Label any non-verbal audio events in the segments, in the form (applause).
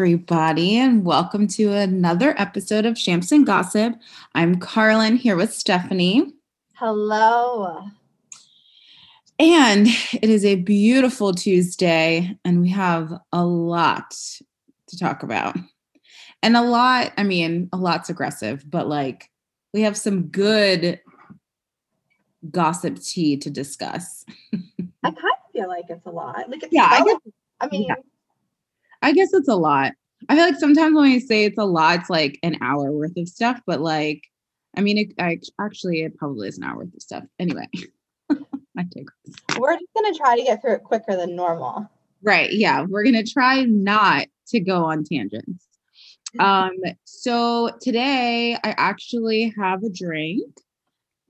everybody, and welcome to another episode of Shamps and Gossip. I'm Carlin here with Stephanie. Hello. And it is a beautiful Tuesday, and we have a lot to talk about. And a lot, I mean, a lot's aggressive, but like we have some good gossip tea to discuss. (laughs) I kind of feel like it's a lot. Like it's Yeah, I guess- I mean, yeah. I guess it's a lot. I feel like sometimes when we say it's a lot, it's like an hour worth of stuff, but like, I mean, it, I, actually, it probably is an hour worth of stuff. Anyway, (laughs) I take we're just gonna try to get through it quicker than normal. Right. Yeah. We're going to try not to go on tangents. Um, so today I actually have a drink.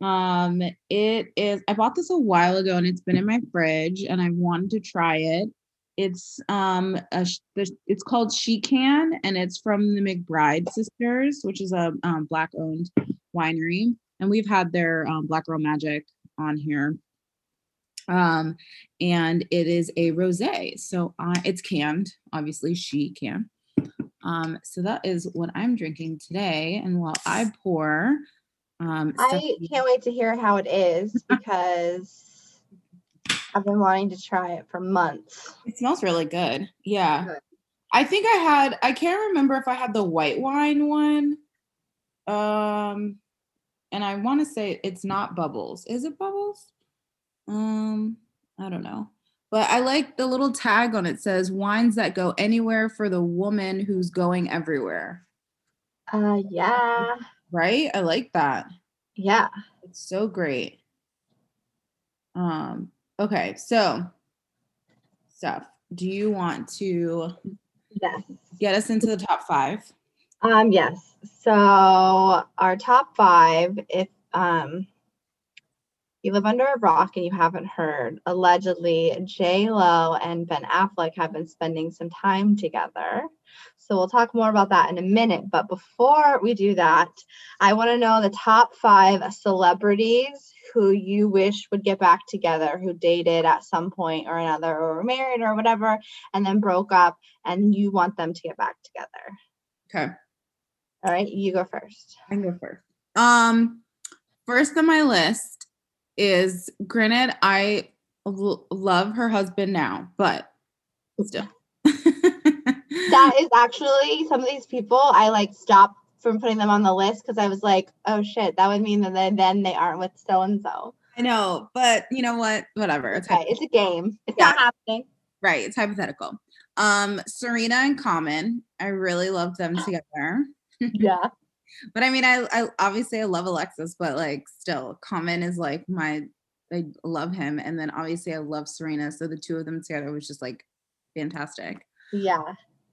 Um, it is, I bought this a while ago and it's been in my fridge and I've wanted to try it. It's um a, it's called She Can and it's from the McBride sisters, which is a um, black owned winery. And we've had their um, Black Girl Magic on here. Um, and it is a rosé. So I, it's canned, obviously she can. Um, so that is what I'm drinking today. And while I pour, um, I Stephanie- can't wait to hear how it is (laughs) because I've been wanting to try it for months. it smells really good. Yeah. Good. I think I had, I can't remember if I had the white wine one. Um, and I want to say it's not bubbles. Is it bubbles? Um, I don't know. But I like the little tag on it says wines that go anywhere for the woman who's going everywhere. Uh, yeah, Right? I like that. yeah. It's so great. Um, okay, so Steph, do you want to Yes. get us into the top five? Um, yes. So our top five, if um you live under a rock and you haven't heard, allegedly J Lo and Ben Affleck have been spending some time together. So we'll talk more about that in a minute. But before we do that, I want to know the top five celebrities who you wish would get back together, who dated at some point or another, or were married or whatever, and then broke up, and you want them to get back together. Okay, All right, you go first. I can go first. Um, first on my list is granted, I l- love her husband now, but still. That is actually some of these people I like stopped from putting them on the list because I was like, oh shit, that would mean that then, then they aren't with so and so. I know, but you know what? Whatever. It's Okay, it's a game. It's Yeah. not happening. Right, it's hypothetical. Um, Serena and Common, I really love them (gasps) together. Yeah. (laughs) But I mean, I, I obviously I love Alexis, but like still, Common is like my I love him, and then obviously I love Serena. So the two of them together was just like fantastic. Yeah.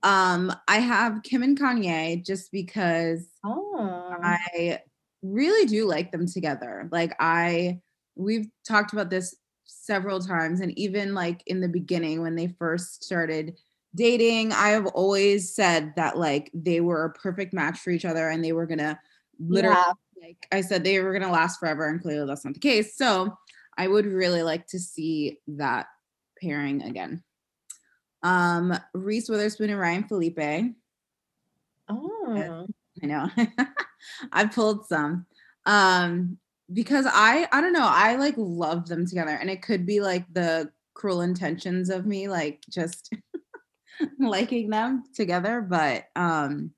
Um, I have Kim and Kanye just because Oh. I really do like them together. Like I we've talked about this several times and even like in the beginning when they first started dating, I have always said that like they were a perfect match for each other and they were going to literally yeah. like I said they were going to last forever and clearly that's not the case. So, I would really like to see that pairing again. Um Reese Witherspoon and Ryan Phillippe. Oh. I know. (laughs) I pulled some. Um because I I don't know, I like love them together and it could be like the cruel intentions of me like just (laughs) liking them together, but um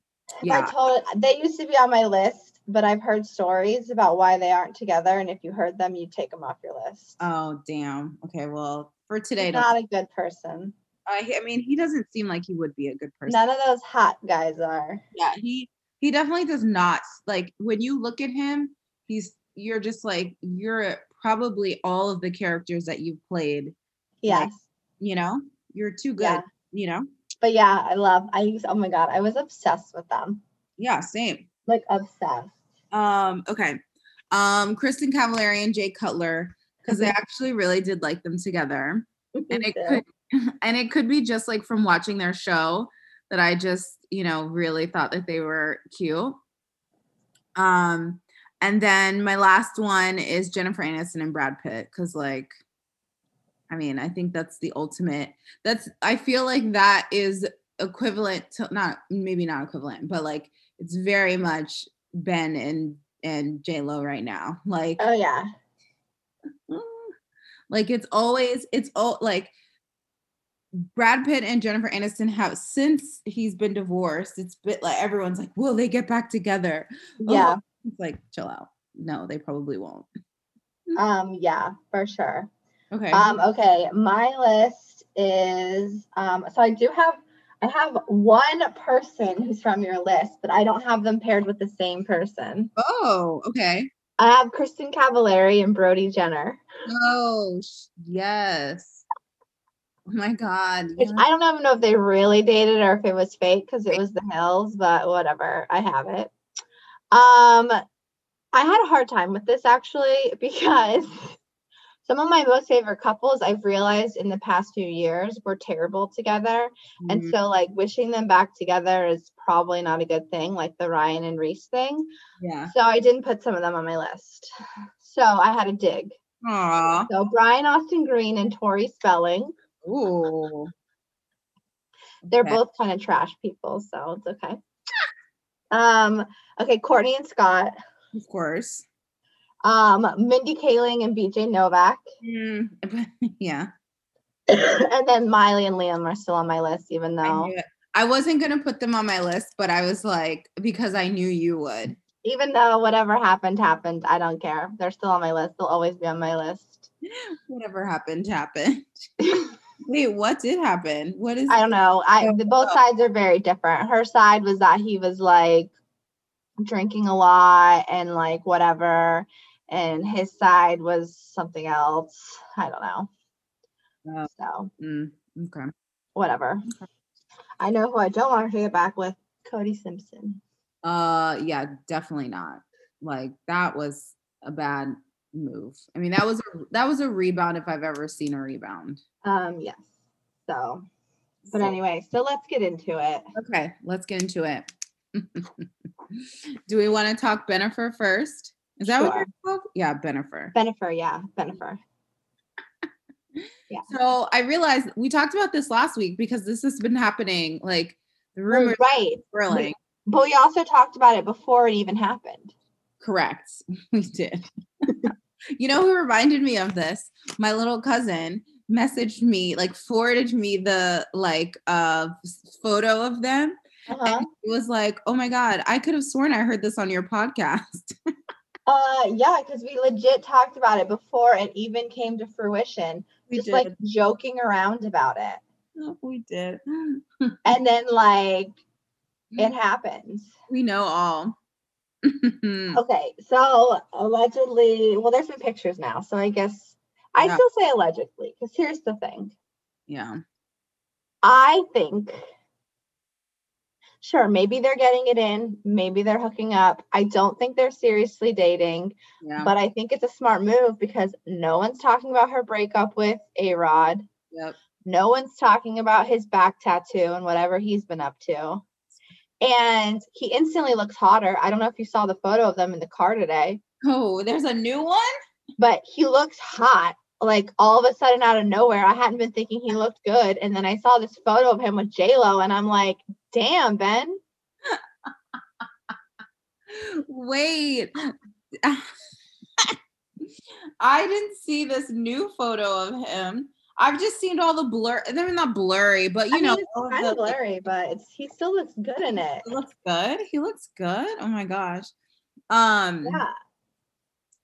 yeah. I told they used to be on my list, but I've heard stories about why they aren't together. And if you heard them, you take them off your list. Oh damn. Okay, well, for today not a good person. I, I mean, he doesn't seem like he would be a good person. None of those hot guys are. yeah, he he definitely does not like when you look at him, he's you're just like you're probably all of the characters that you've played Yes. you know you're too good Yeah. you know But yeah, I love I used oh my god, I was obsessed with them. yeah same Like obsessed. um okay um kristin cavallari and jay cutler because i actually really did like them together (laughs) and it could (laughs) and it could be just like from watching their show that i just you know really thought that they were cute um and then my last one is jennifer aniston and brad pitt because like i mean i think that's the ultimate that's i feel like that is equivalent to not maybe not equivalent, but like it's very much Ben and and J Lo right now. Like Oh yeah. like it's always it's all like Brad Pitt and Jennifer Aniston have since he's been divorced. It's bit like everyone's like, will they get back together? Yeah. Oh, it's like chill out. No, they probably won't. Um, yeah, for sure. Okay. Um, okay, my list is um so I do have I have one person who's from your list, but I don't have them paired with the same person. oh, okay. I have Kristin Cavallari and Brody Jenner. Oh, yes. Oh my God. Which yes. I don't even know if they really dated or if it was fake because it was the hills, but whatever. I have it. Um, I had a hard time with this actually (laughs) because some of my most favorite couples I've realized in the past few years were terrible together. And Mhm. so like wishing them back together is probably not a good thing, like the Ryan and Reese thing. yeah. So I didn't put some of them on my list. So I had a dig. Aw. So Brian Austin Green and Tori Spelling. Ooh. They're Okay. both kind of trash people, so it's okay. Um, okay, Kourtney and Scott. Of course. Um, Mindy Kaling and BJ Novak. Mm, (laughs) yeah. and then Miley and Liam are still on my list, even though it. I wasn't gonna put them on my list, but I was like, because I knew you would. even though whatever happened happened, I don't care. They're still on my list. They'll always be on my list. (gasps) Whatever happened, happened. (laughs) Wait, what did happen? What is I don't know. I Oh, the, both sides are very different. Her side was that he was like drinking a lot and like whatever, and his side was something else. I don't know. Oh. So Mm, okay. whatever. I know who I don't want to get back with. Cody Simpson. Uh yeah, definitely not. Like that was a bad move. I mean, that was a that was a rebound if I've ever seen a rebound. Um, yes. So, but So- anyway, so let's get into it. Okay, let's get into it. (laughs) Do we want to talk Benifer first? Is that what you're called? Yeah, Benifer. Benifer, yeah, Benifer. So I realized we talked about this last week because this has been happening. Like the rumors Right. swirling. But we also talked about it before it even happened. Correct. (laughs) We did. (laughs) you know who reminded me of this? My little cousin messaged me, like forwarded me the like uh photo of them. Uh-huh. And it was like, oh my God, I could have sworn I heard this on your podcast. (laughs) Uh, yeah, because we legit talked about it before it even came to fruition. we just did. like joking around about it. Oh, we did. (laughs) And then like it happens. we know all. (laughs) Okay, so allegedly, well, there's been pictures now, so I guess I Yeah. still say allegedly, because here's the thing. yeah. I think sure, maybe they're getting it in, maybe they're hooking up. I don't think they're seriously dating, Yeah. but I think it's a smart move because no one's talking about her breakup with A Rod. Yep. No one's talking about his back tattoo and whatever he's been up to. And he instantly looks hotter. I don't know if you saw the photo of them in the car today, Oh, there's a new one? but he looks hot. Like all of a sudden out of nowhere, I hadn't been thinking he looked good. And then I saw this photo of him with J Lo, and I'm like, damn, Ben. Wait. (laughs) I didn't see this new photo of him. I've just seen all the blur. They're not blurry, but you I know, mean, kind of the- blurry, but it's he still looks good in it. He looks good. He looks good. Oh my gosh. Um. Yeah.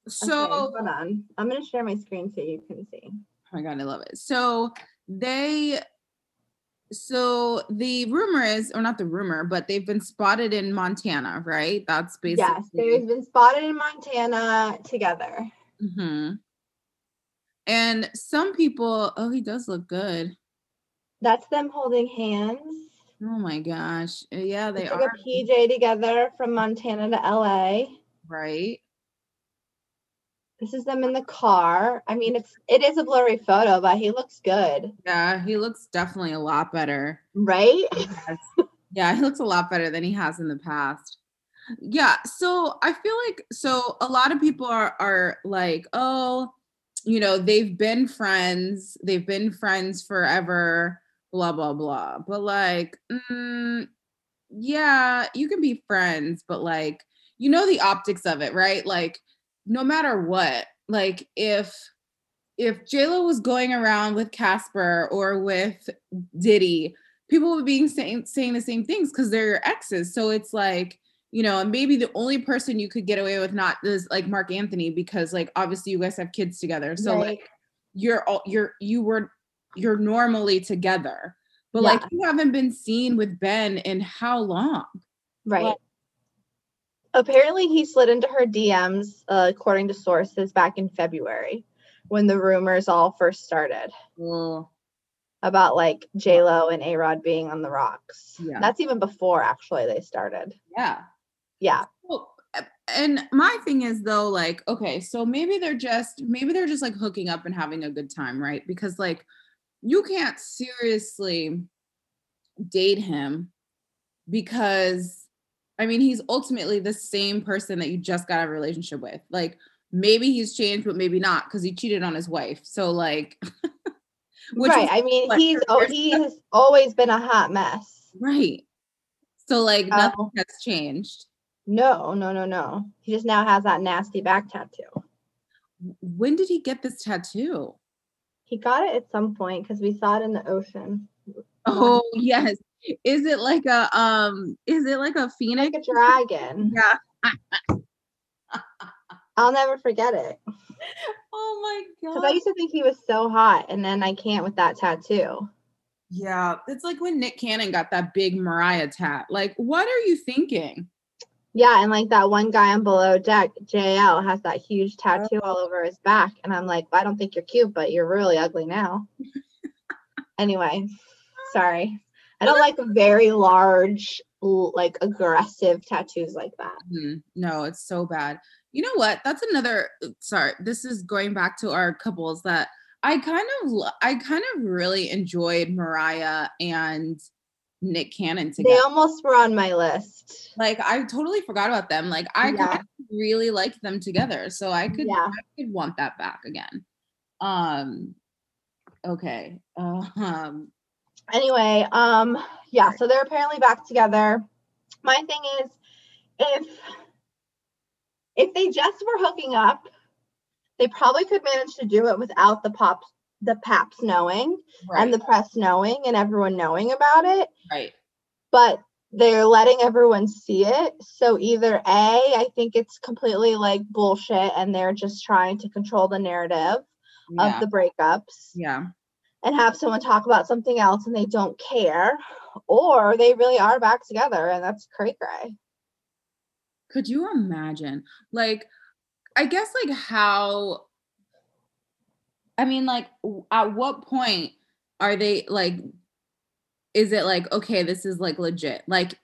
So, okay, hold on. I'm gonna share my screen so you can see. oh my god, I love it. So they. So the rumor is, or not the rumor, but they've been spotted in Montana, right? That's basically. Yes, they've been spotted in Montana together. hmm And some people, oh, he does look good. That's them holding hands. Oh my gosh. Yeah, They they took are. a PJ together from Montana to LA. Right. This is them in the car. I mean, it's it is a blurry photo, but he looks good, Yeah, he looks definitely a lot better. right? Yes. yeah, he looks a lot better than he has in the past. Yeah, so I feel like so a lot of people are are like, "Oh, you know, they've been friends. They've been friends forever." blah blah blah. But like, mm, yeah, you can be friends, but like, you know the optics of it, right? Like, no matter what, like if if JLo was going around with Casper or with Diddy, people would be saying saying the same things because they're your exes. So it's like, you know, and maybe the only person you could get away with not is like Marc Anthony because like obviously you guys have kids together. So right. like you're all you're you were you're normally together. But yeah. like you haven't been seen with Ben in how long? Right. Like, Apparently he slid into her DMs uh, according to sources back in February when the rumors all first started. Mm. About like J Lo and A Rod being on the rocks. Yeah. That's even before actually they started. Yeah. Yeah. Well, and my thing is though, like, okay, so maybe they're just maybe they're just like hooking up and having a good time, right? Because like you can't seriously date him because I mean he's ultimately the same person that you just got a relationship with. Like maybe he's changed, but maybe not because he cheated on his wife. So like (laughs) right. I mean, he's oh, he has always been a hot mess. Right. So like uh, nothing has changed. No, no, no, no. He just now has that nasty back tattoo. When did he get this tattoo? He got it at some point because we saw it in the ocean. Oh yes. Is it like a um is it like a phoenix? Like a dragon. Yeah. (laughs) I'll never forget it. Oh my god. Because I used to think he was so hot, and then I can't with that tattoo. Yeah, it's like when Nick Cannon got that big Mariah tat. Like, what are you thinking? Yeah, and like that one guy on below deck, JL, has that huge tattoo all over his back. And I'm like, I don't think you're cute, but you're really ugly now. (laughs) anyway, sorry. I don't like very large, like aggressive tattoos like that. Mm-hmm. No, it's so bad. You know what? That's another sorry. This is going back to our couples that I kind of I kind of really enjoyed Mariah and Nick Cannon together. They almost were on my list. Like I totally forgot about them. Like I yeah. kind of really liked them together. So I could yeah. I could want that back again. Um okay. Uh, (laughs) um anyway, um yeah, so they're apparently back together. My thing is if if they just were hooking up, they probably could manage to do it without the pops, the paps knowing right. and the press knowing and everyone knowing about it. Right. But they're letting everyone see it. So either A, I think it's completely like bullshit and they're just trying to control the narrative yeah. of the breakups. Yeah. And have someone talk about something else and they don't care. Or they really are back together and that's cray cray. Could you imagine? Like, I guess, like, how, I mean, like, at what point are they like, is it like, okay, this is like legit? Like,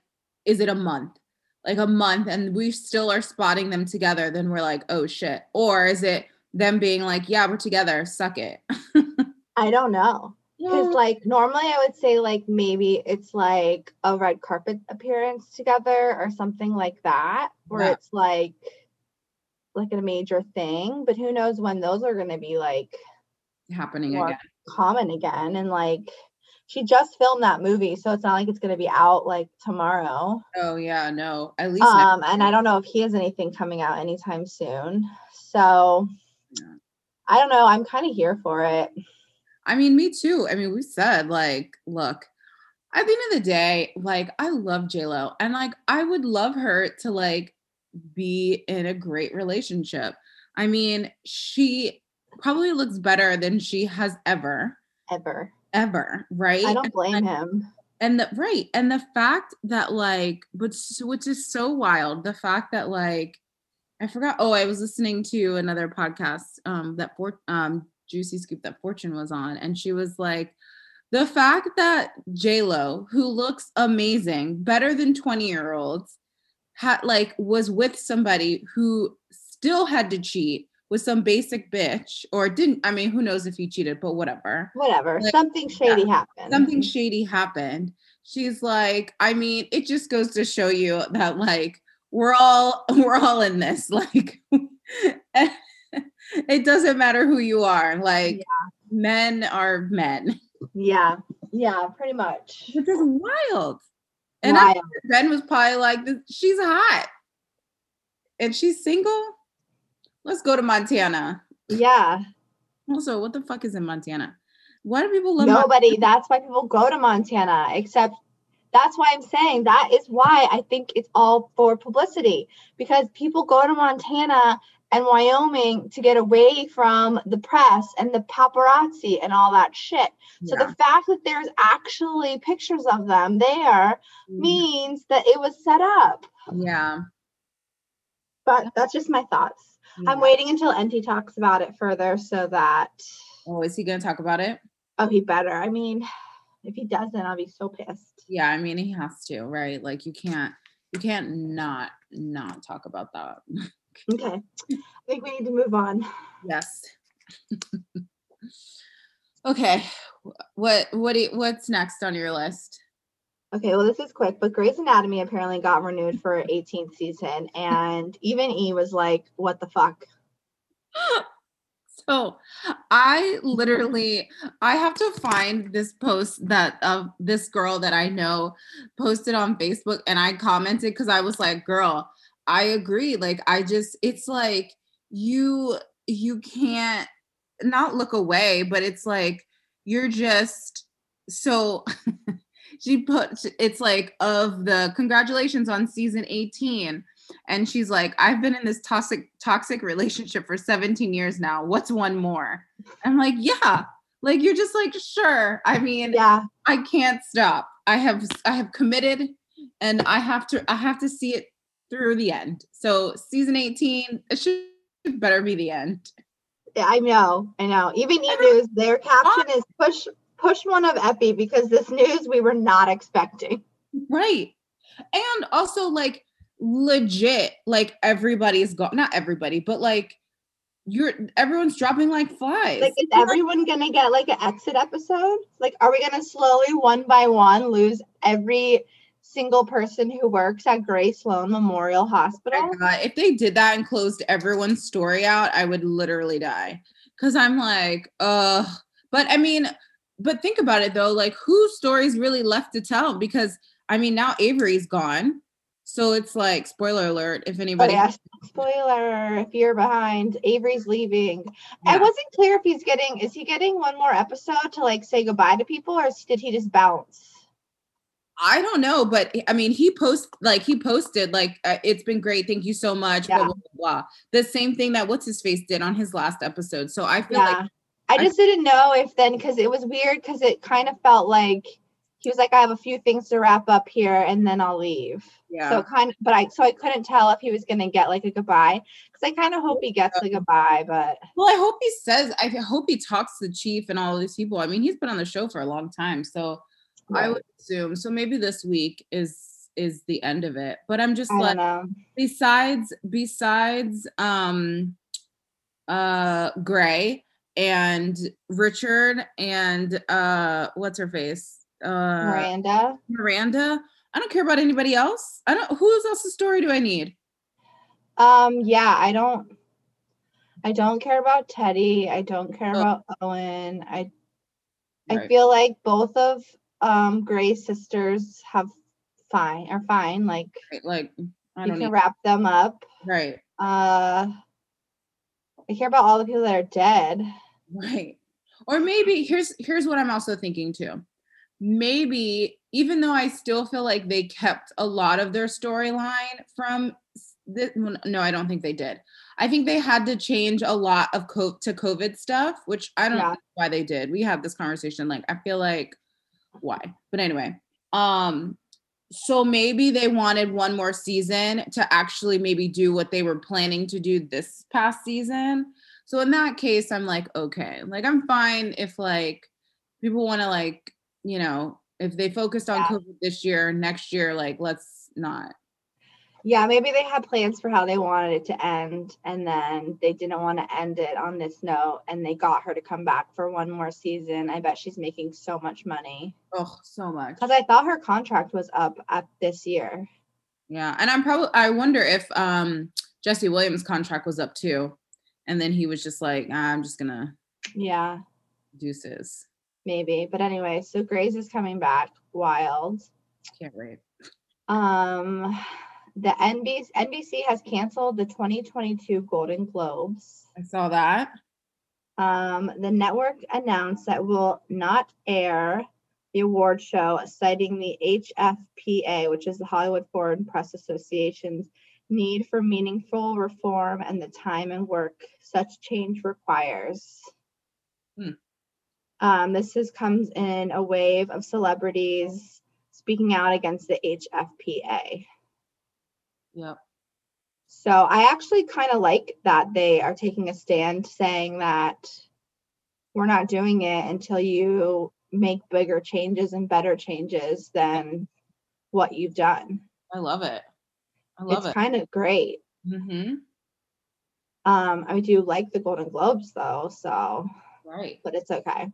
is it a month? Like a month and we still are spotting them together, then we're like, oh shit. Or is it them being like, yeah, we're together, suck it? (laughs) I don't know. Because like normally i would say like maybe it's like a red carpet appearance together or something like that where yeah. it's like like a major thing but who knows when those are going to be like happening again. common again and like she just filmed that movie so it's not like it's going to be out like tomorrow. Oh yeah no at least um and i don't know if he has anything coming out anytime soon so yeah. i don't know i'm kind of here for it I mean, me too. I mean, we said like, look, at the end of the day, like I love J Lo, and like I would love her to like be in a great relationship. I mean, she probably looks better than she has ever, ever, ever. Right? I don't blame and, him. And the right, and the fact that like, which which is so wild, the fact that like, I forgot. Oh, I was listening to another podcast um that for um Juicy Scoop that Fortune was on, and she was like, the fact that J Lo, who looks amazing, better than twenty year olds, had like was with somebody who still had to cheat with some basic bitch, or didn't. I mean, who knows if he cheated, but whatever. Whatever. Like, something shady yeah, happened. Something shady happened. She's like, I mean, it just goes to show you that like we're all (laughs) we're all in this like (laughs) it doesn't matter who you are. Like yeah. men are men. Yeah. Yeah, pretty much. Which is wild. And I, Ben was probably like, she's hot. And she's single. Let's go to Montana. Yeah. Also, what the fuck is in Montana? Why do people love nobody? Montana? That's why people go to Montana. Except that's why I'm saying that is why I think it's all for publicity because people go to Montana and Wyoming to get away from the press and the paparazzi and all that shit. So the fact that there's actually pictures of them there mm. means that it was set up. Yeah. But that's just my thoughts. Yeah. I'm waiting until NT talks about it further so that. Oh, is he going to talk about it? Oh, he better. I mean, if he doesn't, I'll be so pissed. Yeah, I mean, he has to, right? Like you can't, you can't not not talk about that. (laughs) okay, I think we need to move on. Yes. (laughs) okay, what what do you, what's next on your list? Okay, well, this is quick, but Grey's Anatomy apparently got renewed for 18th season, and even E was like, "What the fuck." (gasps) So I literally I have to find this post that of uh, this girl that I know posted on Facebook and I commented because I was like, girl, I agree. Like I just it's like you you can't not look away, but it's like you're just so (laughs) she put it's like of the congratulations on season 18 and she's like i've been in this toxic toxic relationship for 17 years now what's one more i'm like yeah like you're just like sure i mean yeah i can't stop i have i have committed and i have to i have to see it through the end. So season 18 it should better be the end. Yeah, i know i know. Even e news their caption is push push one of epi because this news we were not expecting. Right. And also like legit like everybody's gone not everybody but like you're everyone's dropping like flies. Like is everyone gonna get like an exit episode? Like are we gonna slowly one by one lose every single person who works at Grey Sloan Memorial Hospital. Oh if they did that and closed everyone's story out, I would literally die. Cause I'm like, uh, but I mean, but think about it though, like whose story's really left to tell? Because I mean, now Avery's gone. So it's like spoiler alert if anybody. Oh, yeah. Spoiler if you're behind. Avery's leaving. Yeah. I wasn't clear if he's getting. Is he getting one more episode to like say goodbye to people, or did he just bounce? I don't know, but I mean, he post like he posted like uh, it's been great, thank you so much. Yeah. Blah, blah, blah, The same thing that what's his face did on his last episode. So I feel yeah. like I just I, didn't know if then because it was weird because it kind of felt like he was like, I have a few things to wrap up here and then I'll leave. Yeah. So kind of, but I, so I couldn't tell if he was going to get like a goodbye because I kind of hope he gets a goodbye, but. Well, I hope he says, I hope he talks to the chief and all these people. I mean, he's been on the show for a long time. So right. I would assume, so maybe this week is, is the end of it, but I'm just I like, besides, besides, um, uh, Grey and Richard and, uh, what's her face? uh Miranda. Miranda. I don't care about anybody else. I don't whose else's story do I need? Um yeah, I don't I don't care about Teddy. I don't care oh. about Owen. I right. I feel like both of um Grey's sisters have fine are fine. Like like I you can wrap them up. Right. Uh I hear about all the people that are dead. Right. Or maybe here's here's what I'm also thinking too maybe even though I still feel like they kept a lot of their storyline from this, no, I don't think they did. I think they had to change a lot of co- to COVID stuff, which I don't yeah. know why they did. We have this conversation. Like, I feel like why, but anyway, um, so maybe they wanted one more season to actually maybe do what they were planning to do this past season. So in that case, I'm like, okay, like I'm fine if like people want to like you know, if they focused on yeah. COVID this year, next year, like let's not. Yeah, maybe they had plans for how they wanted it to end, and then they didn't want to end it on this note, and they got her to come back for one more season. I bet she's making so much money. Oh, so much. Because I thought her contract was up at this year. Yeah, and I'm probably I wonder if um Jesse Williams' contract was up too, and then he was just like, ah, I'm just gonna. Yeah. Deuces. maybe. But anyway, so Grey's is coming back. Wild. Can't wait. Um, the NBC NBC has canceled the 2022 Golden Globes. I saw that. Um, the network announced that will not air the award show, citing the HFPA, which is the Hollywood Foreign Press Association's need for meaningful reform and the time and work such change requires. Hmm. Um, this has comes in a wave of celebrities speaking out against the HFPA. Yep. So I actually kind of like that they are taking a stand saying that we're not doing it until you make bigger changes and better changes than what you've done. I love it. I love it's it. It's kind of great. Mm-hmm. Um, I do like the Golden Globes though, so Right. but it's okay.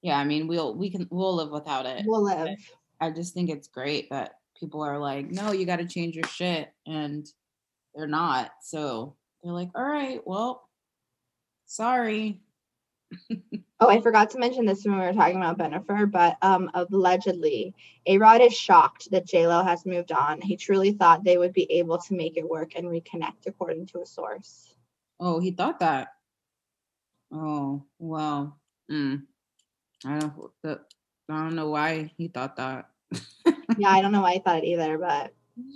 Yeah. I mean, we'll we can we'll live without it. We'll live. I just think it's great that people are like, no, you got to change your shit, and they're not. So they're like, all right, well, sorry. (laughs) Oh, I forgot to mention this when we were talking about Benifer, but um, allegedly, A Rod is shocked that J Lo has moved on. He truly thought they would be able to make it work and reconnect, according to a source. Oh, he thought that. Oh, well. Mm. I don't. I don't know why he thought that. (laughs) Yeah, I don't know why I thought it either, but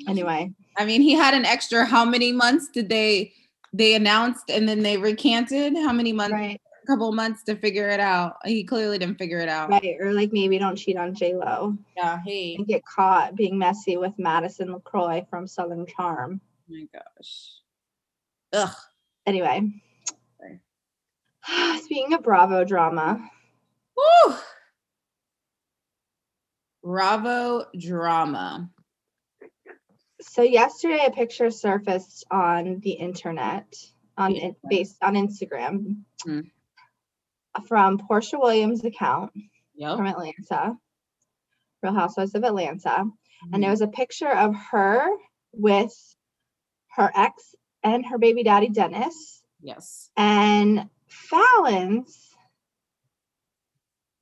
anyway, I mean, he had an extra. How many months did they they announced and then they recanted? How many months? right, A couple months to figure it out. He clearly didn't figure it out. right, or like maybe don't cheat on J Lo Yeah. Hey. and get caught being messy with Madison LeCroy from Southern Charm. Oh my gosh. Ugh. Anyway, Sorry. (sighs) speaking of Bravo drama, Woo! Bravo drama. so yesterday a picture surfaced on the internet on Yeah. based on Instagram Mm. from Porsha Williams' account Yep. from Atlanta, Real Housewives of Atlanta, and it Mhm. was a picture of her with her ex and her baby daddy Dennis yes. and Falynn's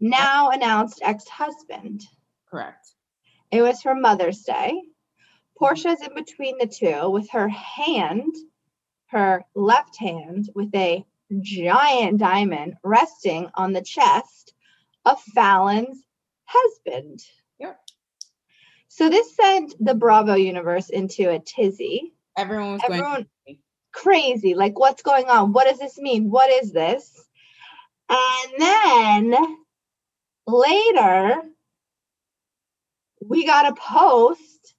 now announced ex-husband. Correct. It was for Mother's Day. Porsha's in between the two with her hand, her left hand, with a giant diamond resting on the chest of Falynn's husband. Yep. So this sent the Bravo universe into a tizzy. Everyone was Everyone going. crazy. crazy. Like, what's going on? What does this mean? What is this? And then later, we got a post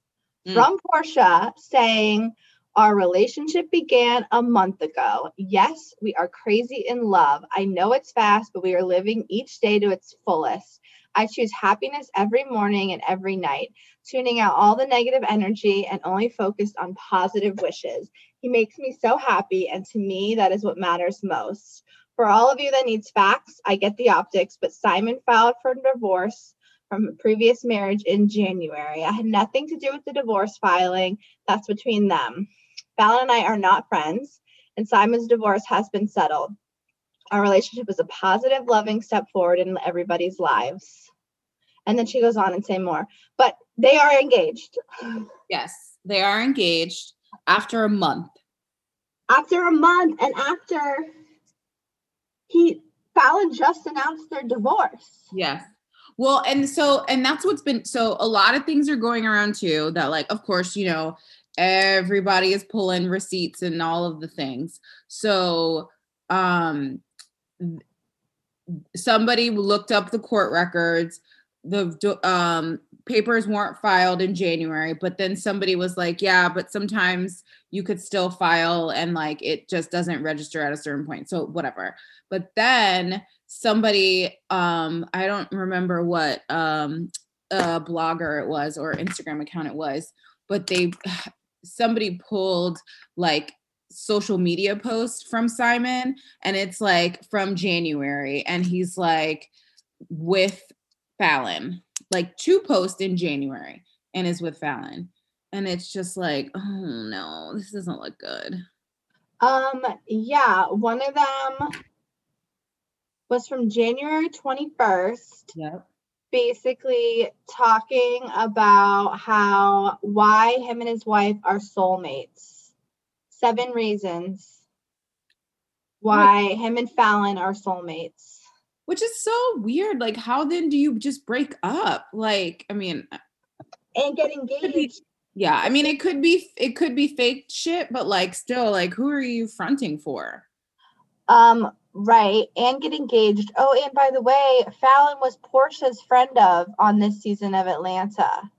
Mm. from Porsha saying, Our relationship began a month ago. Yes, we are crazy in love. I know it's fast, but we are living each day to its fullest. I choose happiness every morning and every night, tuning out all the negative energy and only focused on positive wishes. He makes me so happy, and to me, that is what matters most. For all of you that needs facts, I get the optics, but Simon filed for divorce from a previous marriage in January. I had nothing to do with the divorce filing. That's between them. Falynn and I are not friends, and Simon's divorce has been settled. Our relationship is a positive, loving step forward in everybody's lives. And then she goes on and say more, but they are engaged. Yes, they are engaged after a month. After a month and after he Falynn just announced their divorce. Yes. Well, and so, and that's what's been so a lot of things are going around too that, like, of course, you know, everybody is pulling receipts and all of the things. So, um, somebody looked up the court records. The um, papers weren't filed in January, but then somebody was like, yeah, but sometimes you could still file and like it just doesn't register at a certain point. So, whatever. But then somebody um i don't remember what um uh blogger it was or instagram account it was but they (sighs) somebody pulled like social media post from simon and it's like from january and he's like with falynn. Like two posts in january and is with falynn. And it's just like oh no this doesn't look good. Um, yeah, one of them was from January 21st. Yep. Basically talking about how why him and his wife are soulmates. Seven reasons why him and Falynn are soulmates. Which is so weird. Like, how then do you just break up? Like, I mean, uh, and get engaged. Yeah, I mean, it could be it could be fake shit, but like, still, like, who are you fronting for? Um, right, and get engaged. Oh, and by the way, Falynn was Porsha's friend of on this season of Atlanta.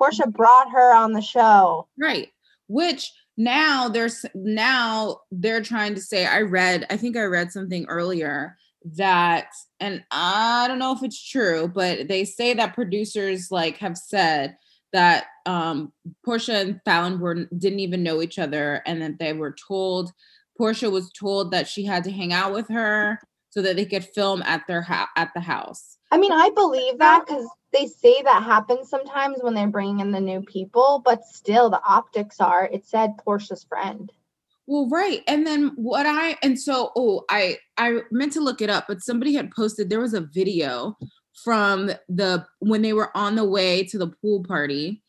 Porsha brought her on the show. Right. Which now there's now they're trying to say I read, I think I read something earlier that and I don't know if it's true, but they say that producers like have said that um Porsha and Falynn were didn't even know each other and that they were told Porsha was told that she had to hang out with her so that they could film at their at the house. I mean, I believe that because they say that happens sometimes when they're bringing in the new people, but still, the optics are it said Porsha's friend. Well, right. And then what I and so oh, I I meant to look it up, but somebody had posted there was a video from the when they were on the way to the pool party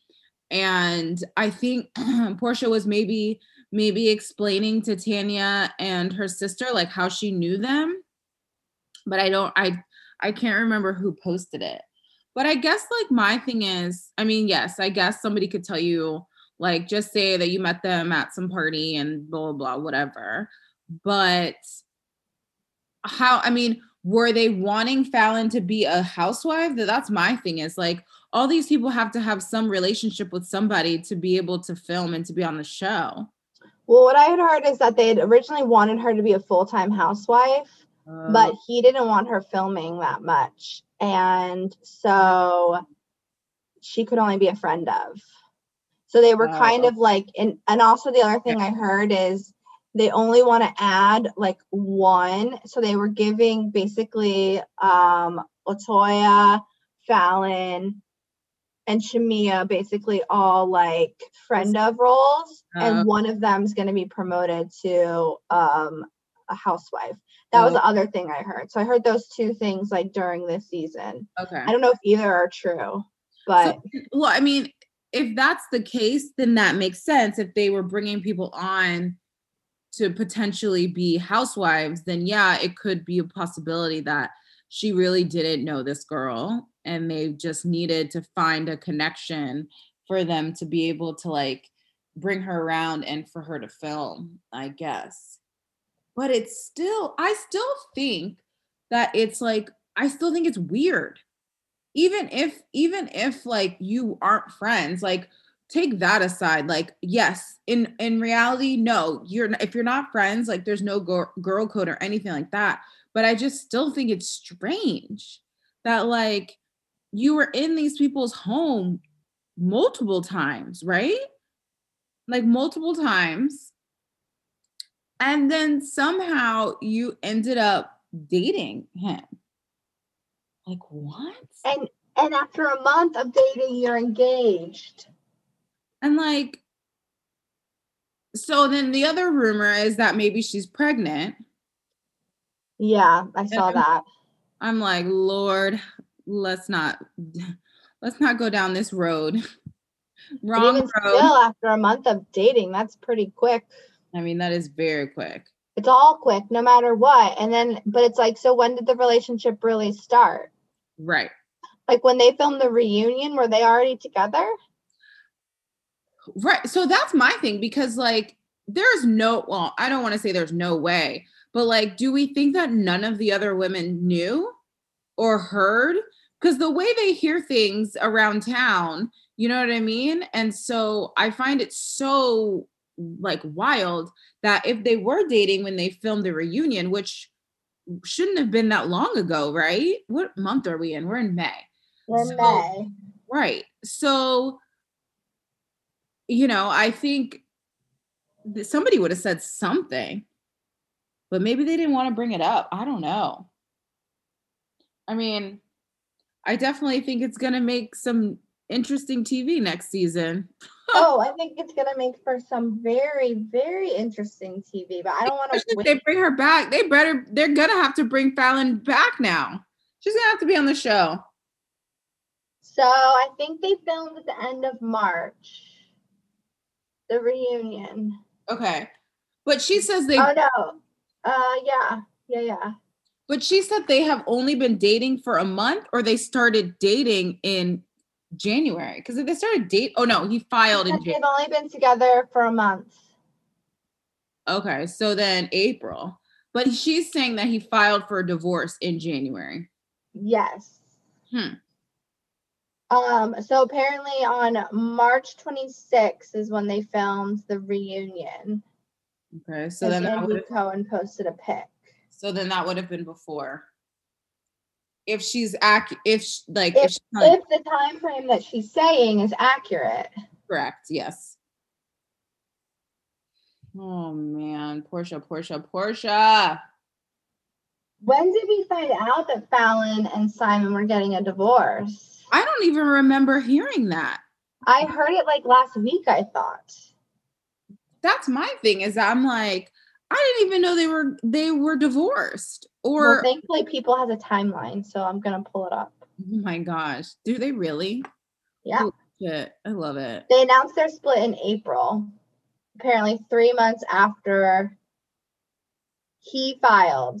and I think (clears throat) Porsha was maybe maybe explaining to Tanya and her sister like how she knew them. But I don't I I can't remember who posted it. But I guess like my thing is, I mean, yes, I guess somebody could tell you like just say that you met them at some party and blah blah blah whatever. But how I mean, were they wanting Falynn to be a housewife? That's my thing is like all these people have to have some relationship with somebody to be able to film and to be on the show. Well, what I had heard is that they had originally wanted her to be a full time housewife, uh, but he didn't want her filming that much. And so she could only be a friend of. So they were uh, kind of like, and, and also the other thing I heard is they only want to add like one. So they were giving basically um, Latoya, Falynn, and Shamea basically all like friend of roles, uh, and one of them is going to be promoted to um, a housewife. That was the other thing I heard. So I heard those two things like during this season. Okay. I don't know if either are true, but so, well, I mean, if that's the case, then that makes sense. If they were bringing people on to potentially be housewives, then yeah, it could be a possibility that she really didn't know this girl and they just needed to find a connection for them to be able to like bring her around and for her to film, I guess. But it's still, I still think that it's like, I still think it's weird. Even if, even if like you aren't friends, like take that aside like yes in in reality no you're if you're not friends like there's no girl, girl code or anything like that but i just still think it's strange that like you were in these people's home multiple times right? Like multiple times. And then somehow you ended up dating him. Like what? And and after a month of dating you're engaged. And like, so then the other rumor is that maybe she's pregnant. Yeah, I saw and that. I'm like, Lord, let's not (laughs) let's not go down this road. (laughs) Wrong road. Still, after a month of dating, that's pretty quick. I mean, that is very quick. It's all quick, no matter what. And then, but it's like, so when did the relationship really start? Right. Like when they filmed the reunion, were they already together? Right. So that's my thing because like there's no well, I don't want to say there's no way, but like do we think that none of the other women knew or heard? Because the way they hear things around town, you know what I mean? And so I find it so like wild that if they were dating when they filmed the reunion, which shouldn't have been that long ago, right? What month are we in? We're in May. We're so, May. Right. So you know, I think somebody would have said something, but maybe they didn't want to bring it up. I don't know. I mean, I definitely think it's going to make some interesting TV next season. (laughs) oh, I think it's gonna make for some very, very interesting TV. But I don't want to. They bring her back, they better. They're gonna have to bring Falynn back now. She's gonna have to be on the show. So I think they filmed at the end of March. The reunion. Okay, but she says they. Oh no. Uh, yeah, yeah, yeah. But she said they have only been dating for a month, or they started dating in January. Because if they started date, oh no, he filed in They've only been together for a month. Okay, so then April. But she's saying that he filed for a divorce in January. Yes. Hmm. Um, so apparently on March 26th is when they filmed the reunion. Okay, so then Andy Cohen posted a pic. So then that would have been before. If she's ac if like if, If, if the time frame that she's saying is accurate. correct, yes. Oh man, Porsha, Porsha, Porsha. When did we find out that Falynn and Simon were getting a divorce? I don't even remember hearing that. I heard it like last week, I thought. That's my thing is I'm like I didn't even know they were they were divorced Well, or thankfully, people has a timeline, so I'm gonna pull it up. oh my gosh, do they really? Yeah. Shit, I love it. They announced their split in April, apparently three months after he filed.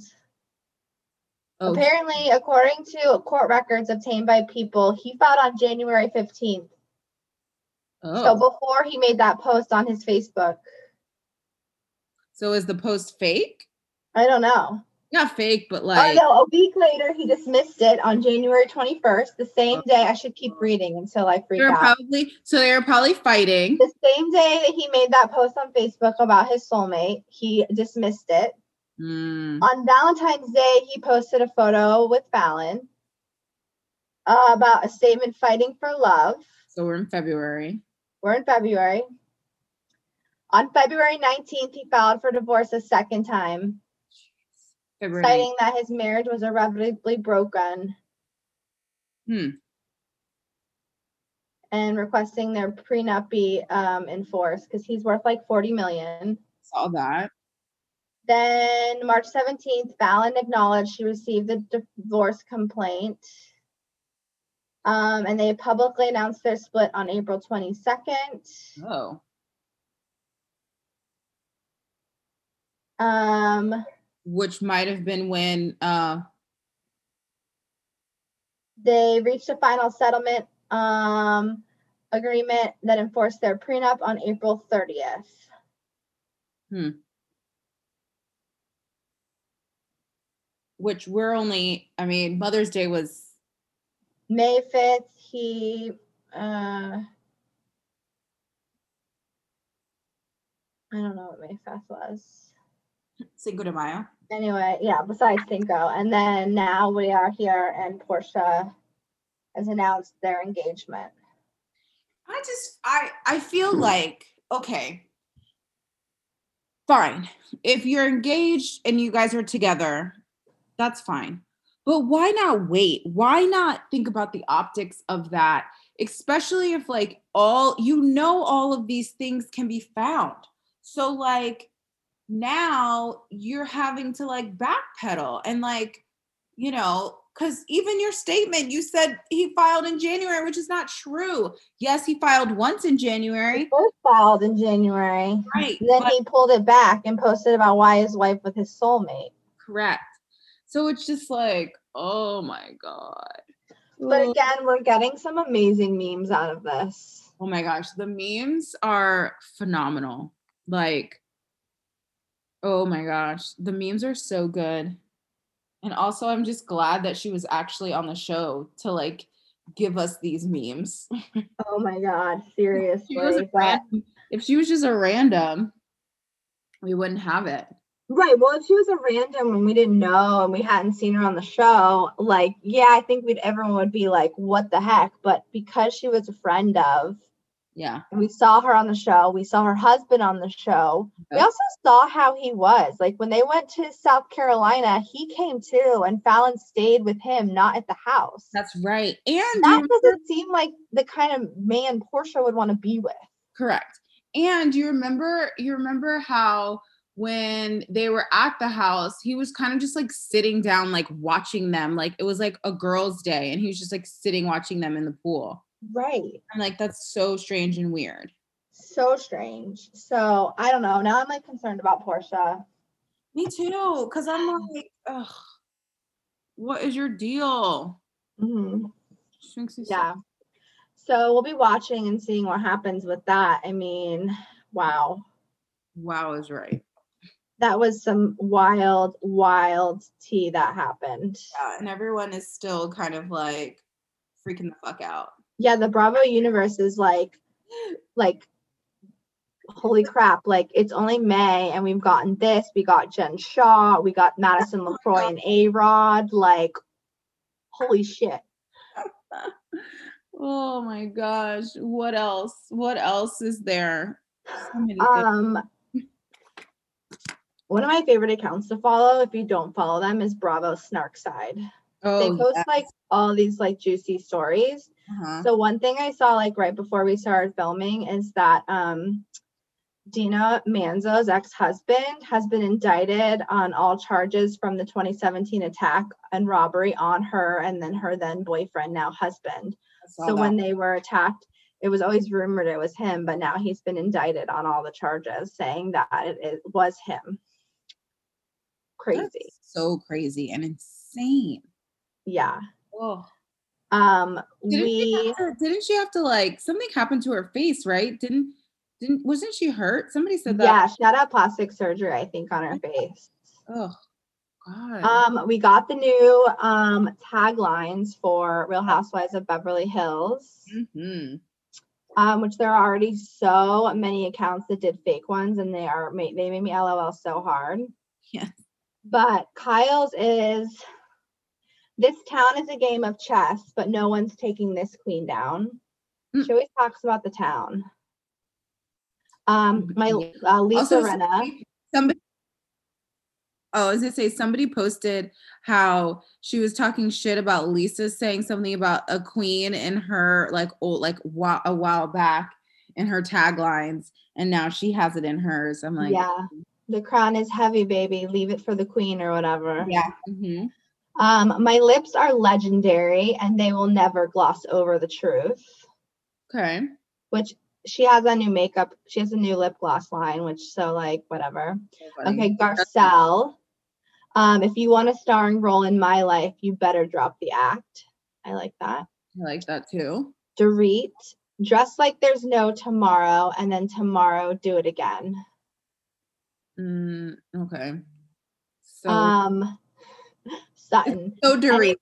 Oh, Apparently, according to court records obtained by people, he filed on January 15th. oh. So before he made that post on his Facebook. So is the post fake? I don't know. Not fake, but like. oh like no, a week later he dismissed it on January 21st, the same day I should keep reading until I freak they're out. probably so they were probably fighting. the same day that he made that post on Facebook about his soulmate, he dismissed it. Mm, On Valentine's Day, he posted a photo with Falynn uh, about a statement fighting for love. so we're in February. We're in February. On February 19th, he filed for divorce a second time, February. citing that his marriage was irrevocably broken Hmm. and requesting their prenup be um, enforced because he's worth like 40 million. Saw that. Then March 17th, Falynn acknowledged she received the divorce complaint. Um, and they publicly announced their split on April 22nd. Oh. Um, Which might have been when uh they reached a final settlement um, agreement that enforced their prenup on April 30th. Hmm. which we're only I mean Mother's Day was May 5th, he uh, I don't know what May 5th was. Cinco de Mayo. Anyway, yeah, besides Cinco. And then now we are here and Porsha has announced their engagement. I just I I feel like okay. Fine. If you're engaged and you guys are together, that's fine. But why not wait? Why not think about the optics of that? Especially if like all you know all of these things can be found. So like now you're having to like backpedal and like you know because even your statement you said he filed in january which is not true yes he filed once in He january first filed in January. right Then but- he pulled it back and posted about why his wife with his soulmate. correct so it's just like oh my god But again, we're getting some amazing memes out of this. oh my gosh the memes are phenomenal like oh my gosh the memes are so good and also i'm just glad that she was actually on the show to like give us these memes (laughs) Oh my god, If she seriously. a But, random- if she was just a random we wouldn't have it right. Well, if she was a random and we didn't know and we hadn't seen her on the show, like, yeah, I think we'd everyone would be like, what the heck? But because she was a friend of, yeah we saw her on the show, we saw her husband on the show. We also saw how he was. Like when they went to South Carolina, he came too, and Falynn stayed with him, not at the house. that's right and that doesn't seem like the kind of man Porsha would want to be with. Correct. And you remember you remember how when they were at the house, he was kind of just like sitting down, like watching them. Like it was like a girl's day, and he was just like sitting watching them in the pool. Right. I'm like, that's so strange and weird. So strange. So I don't know. Now I'm like concerned about Porsha. Me too. Cause I'm like, ugh, what is your deal? hmm he's- Yeah. So we'll be watching and seeing what happens with that. I mean, wow. Wow is right. That was some wild, wild tea that happened. Yeah. And everyone is still kind of like freaking the fuck out. Yeah, the Bravo universe is like, like, holy crap! Like it's only May, and we've gotten this. We got Jen Shah. We got Madison LeCroy and A Rod. Like, holy shit! (laughs) Oh my gosh. What else? What else is there? So. Um, one of my favorite accounts to follow, if you don't follow them, is Bravo Snark Side. they oh, post yeah. like all these like juicy stories. Uh-huh. So one thing I saw like right before we started filming is that um Dina Manzo's ex-husband has been indicted on all charges from the 2017 attack and robbery on her and then her then boyfriend, now husband. So that. when they were attacked, it was always rumored it was him, but now he's been indicted on all the charges, saying that it, it was him. Crazy. That's so crazy and insane. Yeah. Oh. Um Didn't she, we have to, didn't she have to like something happened to her face, right? Didn't didn't wasn't she hurt? Somebody said that. yeah, she had a plastic surgery, I think, on her face. Oh God. Um, we got the new um taglines for Real Housewives of Beverly Hills, Mm-hmm. um, which there are already so many accounts that did fake ones, and they are they made me LOL so hard. Yeah. But Kyle's is this town is a game of chess, but no one's taking this queen down. Mm. She always talks about the town. Um, my uh, Lisa Also, Rinna. somebody, somebody Oh, I was gonna say somebody posted how she was talking shit about Lisa saying something about a queen in her like old like while, a while back in her taglines, and now she has it in hers. I'm like, yeah, the crown is heavy, baby. Leave it for the queen or whatever. yeah. mhm. Um, my lips are legendary and they will never gloss over the truth. Okay. Which she has a new makeup, she has a new lip gloss line, which so like whatever. So. Okay, Garcelle. Um, if you want a starring role in my life, you better drop the act. I like that. I like that too. Dorit, dress like there's no tomorrow, and then tomorrow do it again. Mm, okay. So Um, Sutton. so Dorit.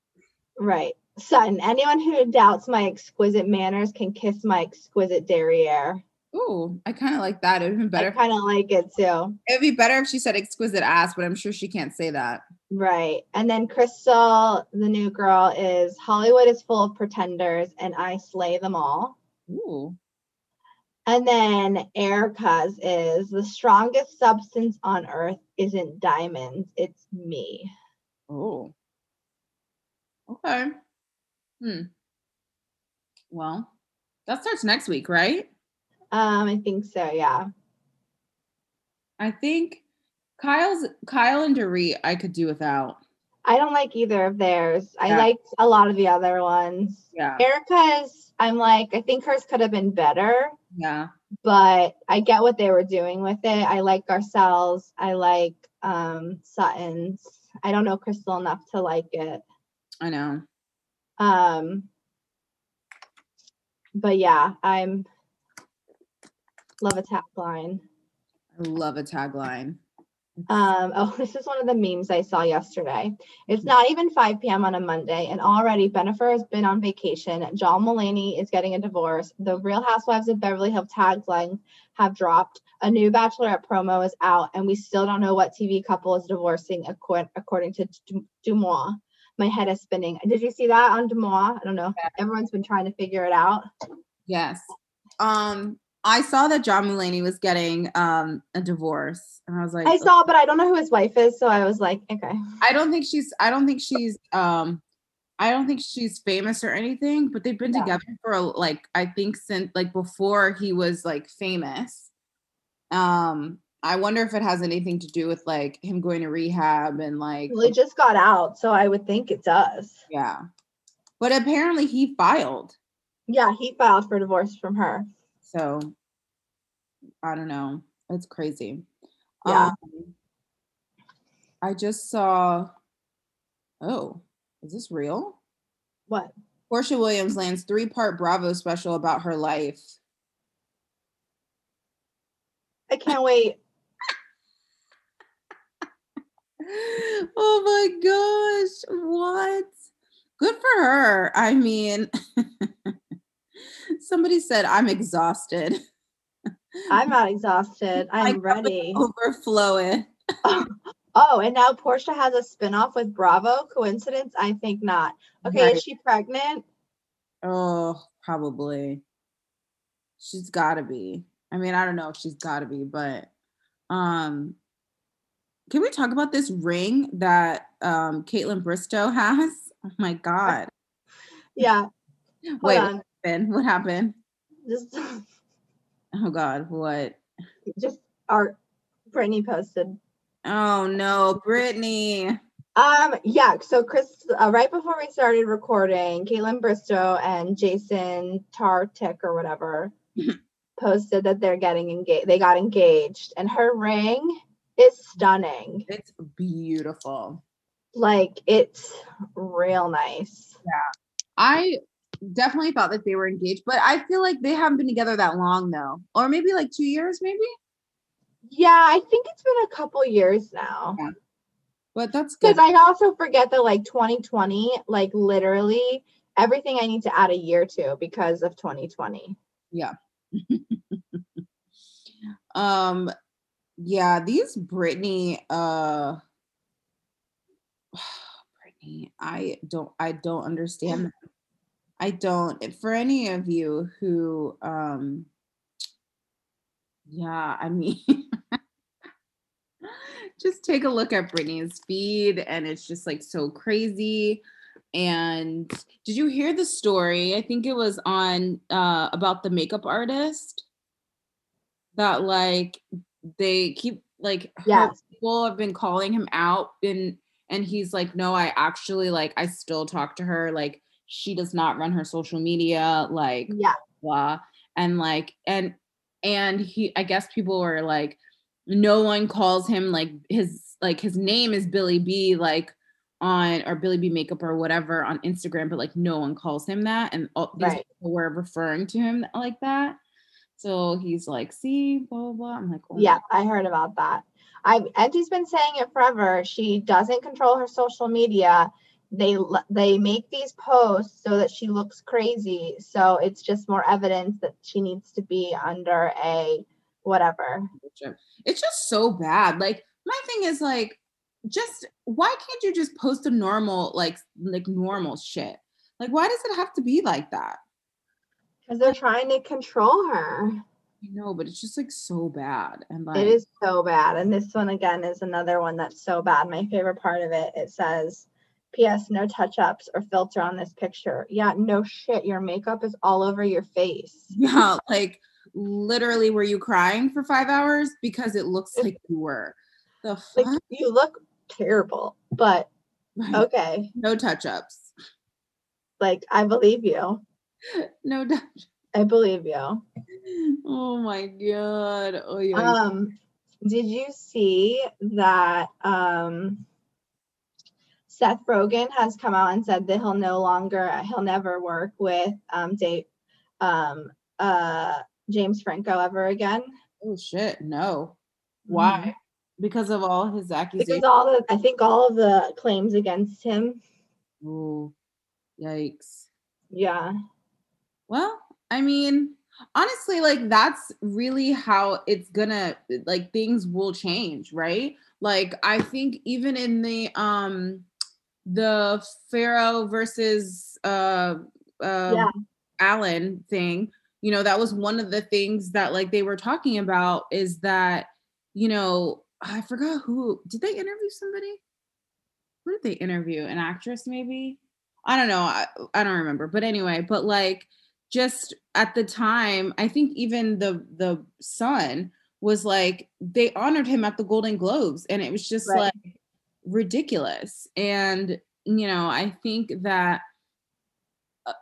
Right. Sutton, anyone who doubts my exquisite manners can kiss my exquisite derriere. Ooh, I kind of like that. It would have been I better. kind of like it too. It would be better if she said exquisite ass, but I'm sure she can't say that. Right. And then Crystal, the new girl, is Hollywood is full of pretenders and I slay them all. Ooh. And then Erika's is the strongest substance on earth isn't diamonds, it's me. Oh. Okay. Hmm. Well, that starts next week, right? Um, I think so, yeah. I think Kyle's Kyle and Dorit I could do without. I don't like either of theirs. I liked a lot of the other ones. Yeah. Erika's, I'm like, I think hers could have been better. Yeah. but I get what they were doing with it. I like Garcelle's. I like um, Sutton's. I don't know Crystal enough to like it. I know. Um, but yeah, I'm love a tagline. I love a tagline. Um, oh, (laughs) this is one of the memes I saw yesterday. It's not even 5 p.m. on a Monday, and already Bennifer has been on vacation. John Mulaney is getting a divorce. The Real Housewives of Beverly Hills taglines have dropped. A new Bachelorette promo is out, and we still don't know what TV couple is divorcing, accord- according to Du- Deuxmoi. My head is spinning. Did you see that on Deuxmoi? I don't know. Everyone's been trying to figure it out. Yes. Um, I saw that John Mulaney was getting um a divorce, and I was like, I saw, but I don't know who his wife is, so I was like, okay. I don't think she's. I don't think she's. Um, I don't think she's famous or anything, but they've been Yeah. together for a, like I think since like before he was like famous. Um, I wonder if it has anything to do with like him going to rehab and like Well, he just got out, so I would think it does. yeah. But apparently he filed. Yeah, he filed for divorce from her. So I don't know. It's crazy. Yeah. Um, I just saw oh, is this real? What? Porsha Williams lands three part Bravo special about her life. I can't wait. Oh my gosh, what? Good for her. I mean, (laughs) somebody said I'm exhausted. I'm not exhausted. (laughs) I'm ready. Overflowing. (laughs) Oh, and now Porsha has a spinoff with Bravo. Coincidence? I think not. Okay, Right. is she pregnant? Oh, probably. She's got to be. I mean, I don't know if she's got to be, but um can we talk about this ring that um Kaitlyn Bristowe has? Oh my god. Yeah. Hold Wait, on. what happened? What happened? Just (laughs) Oh god, what? just art Britney posted. Oh no, Britney. Um, yeah, so Chris, uh, right before we started recording, Kaitlyn Bristowe and Jason Tartick or whatever (laughs) posted that they're getting engaged. They got engaged, and her ring is stunning. It's beautiful. Like it's real nice. Yeah. I definitely thought that they were engaged, but I feel like they haven't been together that long though. Or maybe like 2 years maybe? Yeah, I think it's been a couple years now. But that's good. Because I also forget that like 2020, like literally everything I need to add a year to because of 2020. Yeah. (laughs) um yeah, these Britney uh (sighs) Britney, I don't I don't understand them. I don't for any of you who um yeah, I mean (laughs) just take a look at Britney's feed and it's just like so crazy. And did you hear the story? I think it was on uh about the makeup artist that like they keep like Yes. people have been calling him out and and he's like no I actually like I still talk to her like she does not run her social media like Yeah. blah and like and and he i guess people were like no one calls him like his like his name is billy b like on or billy b makeup or whatever on instagram but like no one calls him that and all these Right. people were referring to him like that so he's like see blah blah blah i'm like oh Yeah, I heard about that. I Auntie's been saying it forever. She doesn't control her social media. They they make these posts so that she looks crazy. So it's just more evidence that she needs to be under a whatever. It's just so bad. Like my thing is like just why can't you just post a normal like like normal shit? Like why does it have to be like that? Because they're trying to control her. I know, but it's just like so bad. And like It is so bad. And this one again is another one that's so bad. My favorite part of it, it says, P.S. No touch ups or filter on this picture. Yeah, no shit. Your makeup is all over your face. (laughs) yeah, like literally were you crying for five hours? Because it looks like you were. The fuck? Like you look terrible, but okay. No touch-ups. Like I believe you. (laughs) No doubt. I believe you. Oh my god. Oh yeah. Um, did you see that um Seth Rogen has come out and said that he'll no longer he'll never work with um Dave um uh James Franco ever again? oh shit. No. Why? Because of all his Because accusations. all the I think all of the claims against him. Ooh, yikes. Yeah. Well, I mean, honestly, like that's really how it's gonna like things will change, right? Like I think even in the um the Farrow versus uh um Yeah. Allen thing, you know, that was one of the things that like they were talking about is that, you know, I forgot who did they interview somebody? Who did they interview? An actress, maybe? I don't know. I, I don't remember. But anyway, but like just at the time, I think even the the son was like they honored him at the Golden Globes and it was just right. like ridiculous. And you know, I think that uh,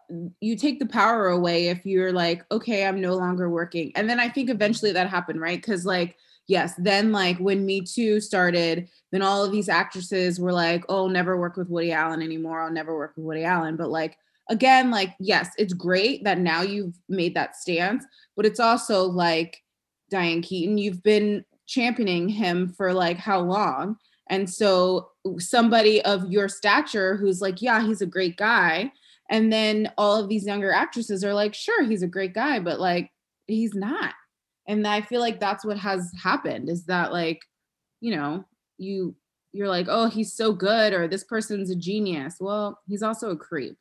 you take the power away if you're like, okay, I'm no longer working. And then I think eventually that happened, right? Cuz like yes, then like when Me Too started, then all of these actresses were like, oh, never work with Woody Allen anymore. I'll never work with Woody Allen. But like, again, like, yes, it's great that now you've made that stance, but it's also like, Diane Keaton, you've been championing him for like how long? And so somebody of your stature who's like, yeah, he's a great guy. And then all of these younger actresses are like, sure, he's a great guy, but like, he's not and i feel like that's what has happened is that like you know you you're like oh he's so good or this person's a genius well he's also a creep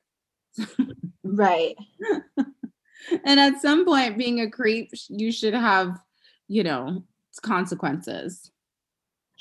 right (laughs) and at some point being a creep you should have you know consequences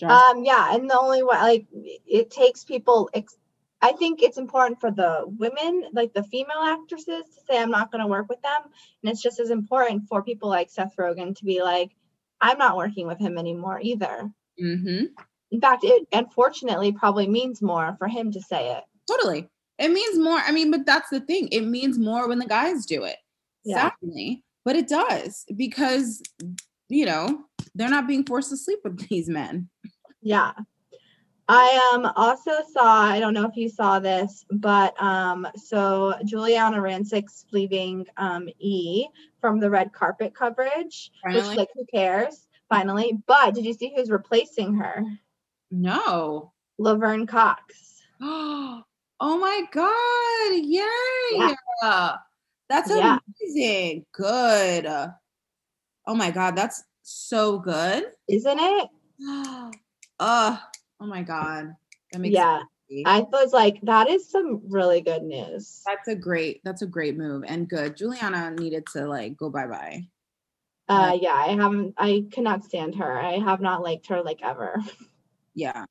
um yeah and the only way like it takes people ex- I think it's important for the women, like the female actresses, to say, I'm not going to work with them. And it's just as important for people like Seth Rogen to be like, I'm not working with him anymore either. Mm-hmm. In fact, it unfortunately probably means more for him to say it. Totally. It means more. I mean, but that's the thing. It means more when the guys do it. Yeah. Sadly. But it does because, you know, they're not being forced to sleep with (laughs) these men. Yeah. I um also saw, I don't know if you saw this, but um so Giuliana Rancic's leaving um E from the red carpet coverage, Finally. which like who cares? Finally. But did you see who's replacing her? No. Laverne Cox. (gasps) (gasps) oh my god. Yay. Yeah. That's amazing. Yeah. Good. Oh my god, that's so good. Isn't it? (gasps) uh Oh my god. That makes yeah. I was like, that is some really good news. That's a great, that's a great move and good. Giuliana needed to like go bye bye. Uh, yeah, I haven't, I cannot stand her. I have not liked her like ever. (laughs) Yeah,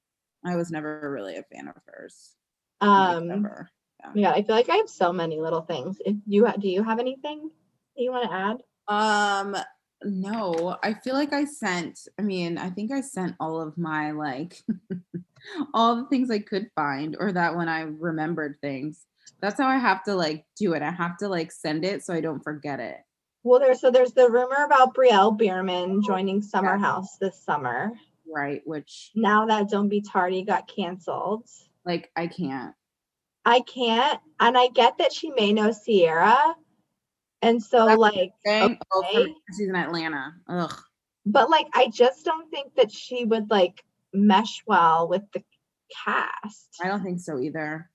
I was never really a fan of hers. Um, like, yeah. yeah, I feel like I have so many little things. If you do, you have anything that you want to add? Um, no, I feel like I sent, I mean, I think I sent all of my like (laughs) all the things I could find or that when I remembered things. That's how I have to like do it. I have to like send it so I don't forget it. Well, there's so there's the rumor about Brielle Biermann joining Summer. House this summer. Right, which now that Don't Be Tardy got canceled. Like I can't. I can't. And I get that she may know Ciara. and so That's like okay. oh, she's in Atlanta. Ugh. But like I just don't think that she would like mesh well with the cast. I don't think so either.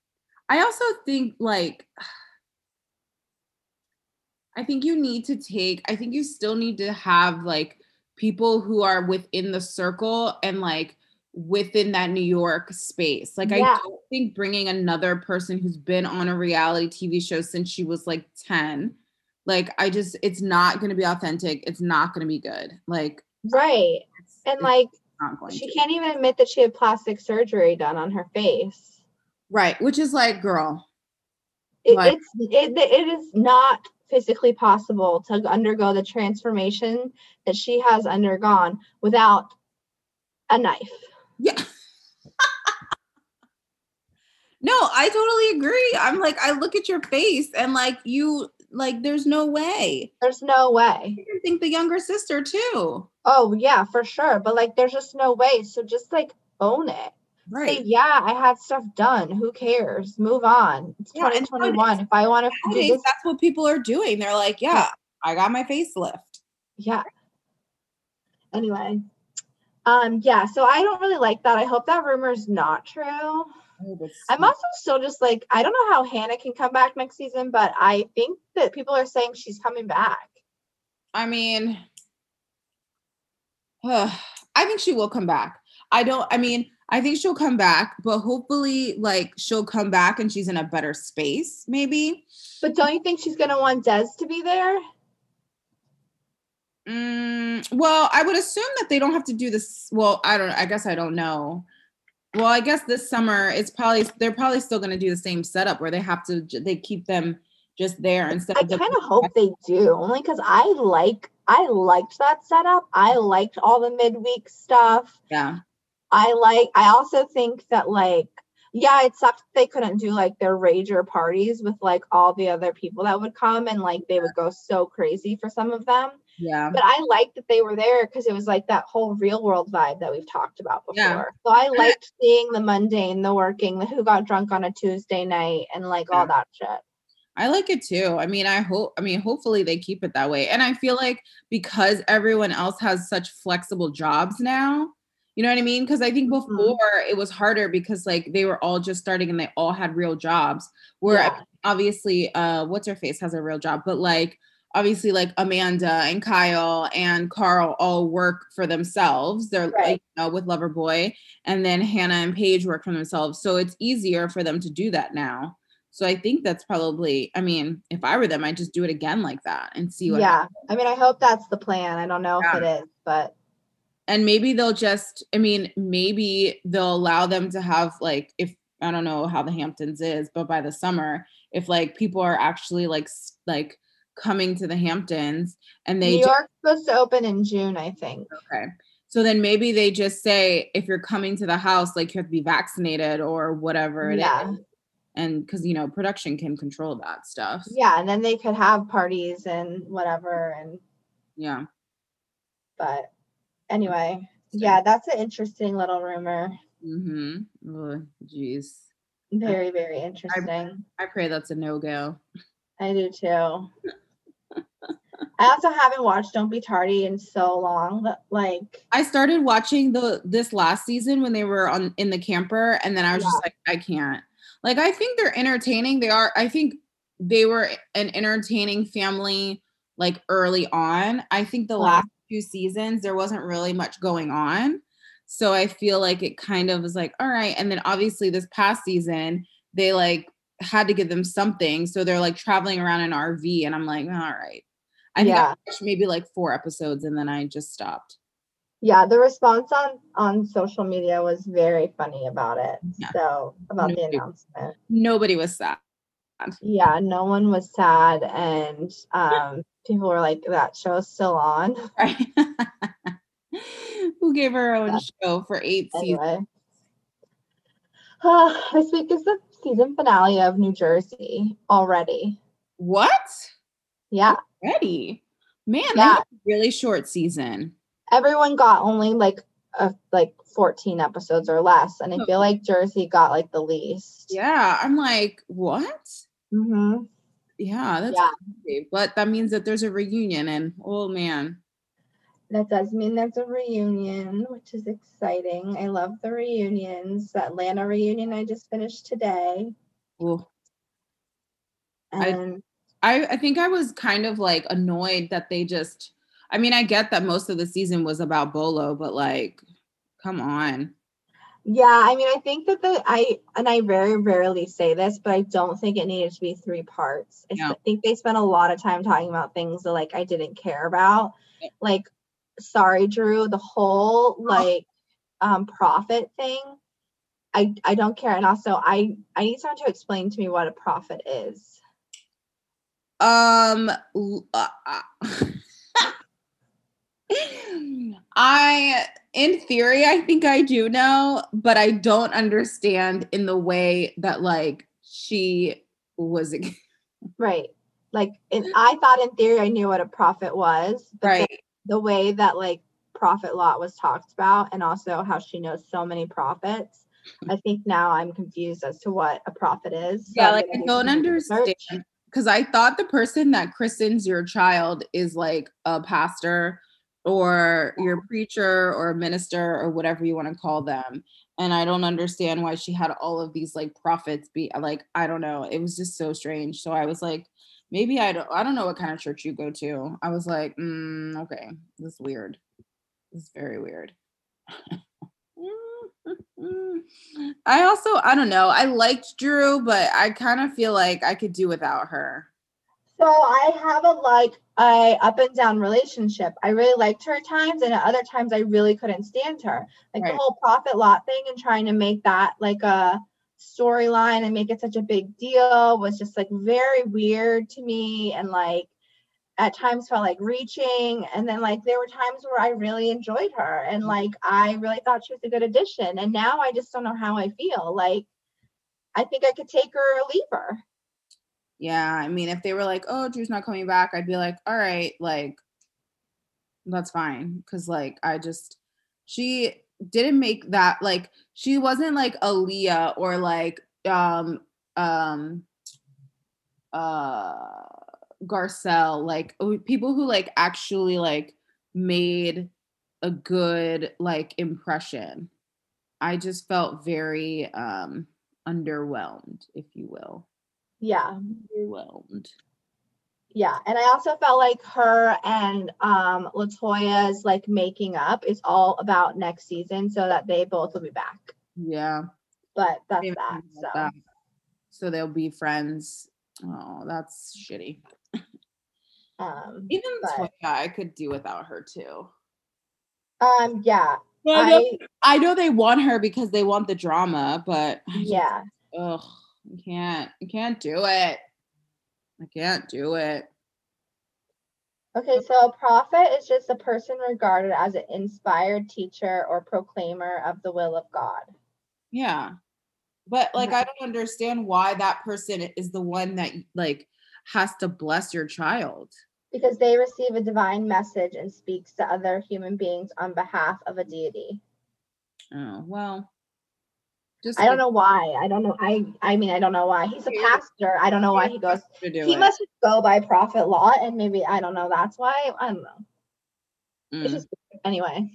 I also think like (sighs) I think you need to take I think you still need to have like people who are within the circle and like within that New York space. Like yeah. I don't think bringing another person who's been on a reality TV show since she was like 10 like I just it's not going to be authentic. It's not going to be good. Like right. and like she to. can't even admit that she had plastic surgery done on her face. Right, which is like girl. It, like, it's it, it is not physically possible to undergo the transformation that she has undergone without a knife. Yeah. no, I totally agree. I'm like, I look at your face and like you like, there's no way. There's no way. I think the younger sister too. Oh yeah, for sure. But like, there's just no way. So just like own it. Right. Say, yeah, I had stuff done. Who cares? Move on. It's yeah, 2021. If I want to do this, that's what people are doing. They're like, yeah, I got my facelift. Yeah. Anyway. Um, yeah, so I don't really like that. I hope that rumor is not true. Oh, I'm also still just like I don't know how Hannah can come back next season, but I think that people are saying she's coming back. I mean, uh, I think she will come back. I don't. I mean, I think she'll come back, but hopefully, like she'll come back and she's in a better space, maybe. But don't you think she's gonna want Des to be there? Mm, well, I would assume that they don't have to do this. Well, I don't. I guess I don't know Well, I guess this summer it's probably they're probably still going to do the same setup where they have to they keep them just there instead I kind of hope they do, only because I like I liked that setup. I liked all the midweek stuff. yeah I like. I also think that like, yeah, it sucked they couldn't do like their rager parties with like all the other people that would come and like they would go so crazy for some of them. Yeah But I liked that they were there because it was like that whole real world vibe that we've talked about before. Yeah. So I liked seeing the mundane, the working, the who got drunk on a Tuesday night, and like all that shit. I like it too. I mean, I hope, I mean, hopefully they keep it that way. And I feel like because everyone else has such flexible jobs now, you know what I mean? Because I think Mhm. before it was harder because like they were all just starting and they all had real jobs. Where Yeah. obviously, uh, what's her face has a real job, but like obviously, like Amanda and Kyle and Carl all work for themselves. They're Right. like, you know, with Loverboy, and then Hannah and Paige work for themselves. So it's easier for them to do that now. So I think that's probably, I mean, if I were them, I'd just do it again like that and see what Yeah. I mean, I hope that's the plan. I don't know if it is, but and maybe they'll just i mean maybe they'll allow them to have like if i don't know how the hamptons is but by the summer if like people are actually like like coming to the hamptons and they New York's supposed to open in June, I think. okay so then maybe they just say if you're coming to the house like you have to be vaccinated or whatever it is, Yeah. and because you know production can control that stuff Yeah, and then they could have parties and whatever and yeah but anyway, yeah, that's an interesting little rumor. mm-hmm jeez Very, very interesting. i pray that's a no-go I do too. I also haven't watched Don't Be Tardy in so long. but, Like, I started watching the this last season when they were on in the camper, and then I was just like, I can't. Like, I think they're entertaining. They are. I think they were an entertaining family. Like early on, I think the Yeah. last two seasons there wasn't really much going on, so I feel like it kind of was like, all right. And then obviously this past season, they like had to give them something, so they're like traveling around in RV, and I'm like, all right. I think I Yeah. watched maybe like four episodes, and then I just stopped. yeah, the response on on social media was very funny about it. Yeah. So about the announcement. nobody was sad. Yeah, no one was sad, and um, people were like, "That show's still on." (laughs) Right? Who gave her own Yeah. show for eight seasons? Anyway, (sighs) this week is the season finale of New Jersey already. What? Yeah, Ready? Man, Yeah. that was a really short season. everyone got only like a, like 14 episodes or less, and I feel like Jersey got like the least. Yeah, I'm like, what? hmm Yeah, that's Yeah. crazy. But that means that there's a reunion, and oh man, That does mean there's a reunion, which is exciting. I love the reunions. The Atlanta reunion I just finished today, I- and I I think I was kind of like annoyed that they just. I mean, I get that most of the season was about Bolo, but like, come on. Yeah, I mean, I think that the I and I very rarely say this, but I don't think it needed to be three parts. I think they spent a lot of time talking about things that like I didn't care about. Like, sorry, Drew, the whole like um prophet thing. I I don't care. And also I I need someone to explain to me what a prophet is. Um, uh, uh, (laughs) I, in theory, I think I do know, but I don't understand in the way that like she was (laughs) Right. Like and I thought in theory I knew what a prophet was, but right. the way that like prophet lot was talked about and also how she knows so many prophets. i think now i'm confused as to what a prophet is so Yeah, like I do don't understand. research. Because I thought the person that christens your child is like a pastor or your preacher or a minister or whatever you want to call them. And I don't understand why she had all of these like prophets be like, I don't know. It was just so strange. So I was like, maybe I don't I don't know what kind of church you go to. I was like, mm, okay, this is weird. This is very weird. (laughs) (laughs) I also, I don't know. I liked Drew, but I kind of feel like I could do without her. So I have a like a up and down relationship. I really liked her at times, and at other times I really couldn't stand her. Like Right. the whole prophet Lot thing and trying to make that like a storyline and make it such a big deal was just like very weird to me, and like at times felt like reaching. And then like there were times where I really enjoyed her, and like I really thought she was a good addition. And now I just don't know how I feel. Like I think I could take her or leave her. Yeah, I mean, if they were like, "Oh, Drew's not coming back," I'd be like, "All right, like that's fine." Cuz like I just she didn't make that like she wasn't like Aaliyah or like um um uh Garcelle, like oh, people who like actually like made a good like impression. I just felt very um underwhelmed, if you will. Yeah. Underwhelmed. Yeah, and I also felt like her and um Latoya's like making up is all about next season so that they both will be back. Yeah. But that's that. So that. So they'll be friends. Oh, that's shitty. Um Even Toya, I could do without her too. um yeah, I know, I know they want her because they want the drama, but I just- yeah. ugh, I can't. I can't do it. I can't do it. Okay, so a prophet is just a person regarded as an inspired teacher or proclaimer of the will of God. Yeah. But like Mhm. I don't understand why that person is the one that like has to bless your child. Because they receive a divine message and speaks to other human beings on behalf of a deity. Oh, well. Just I don't know why. I don't know. I I mean I don't know why. He's a pastor. I don't know why he goes he it. must just go by prophet law and maybe i don't know that's why i don't know it's Mm. just anyway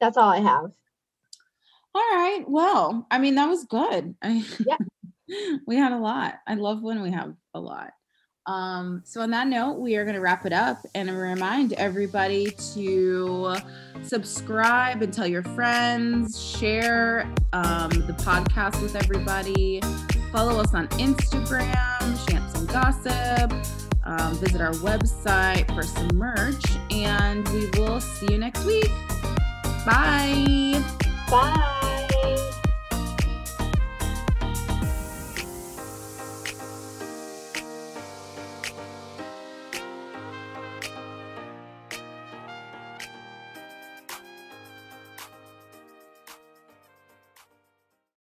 that's all i have All right. Well, I mean, that was good. I, (laughs) Yeah. we had a lot. I love when we have a lot. Um, so on that note, we are going to wrap it up and remind everybody to subscribe and tell your friends, share um, the podcast with everybody, follow us on Instagram, Shants and Gossip, um, visit our website for some merch, and we will see you next week. Bye. bye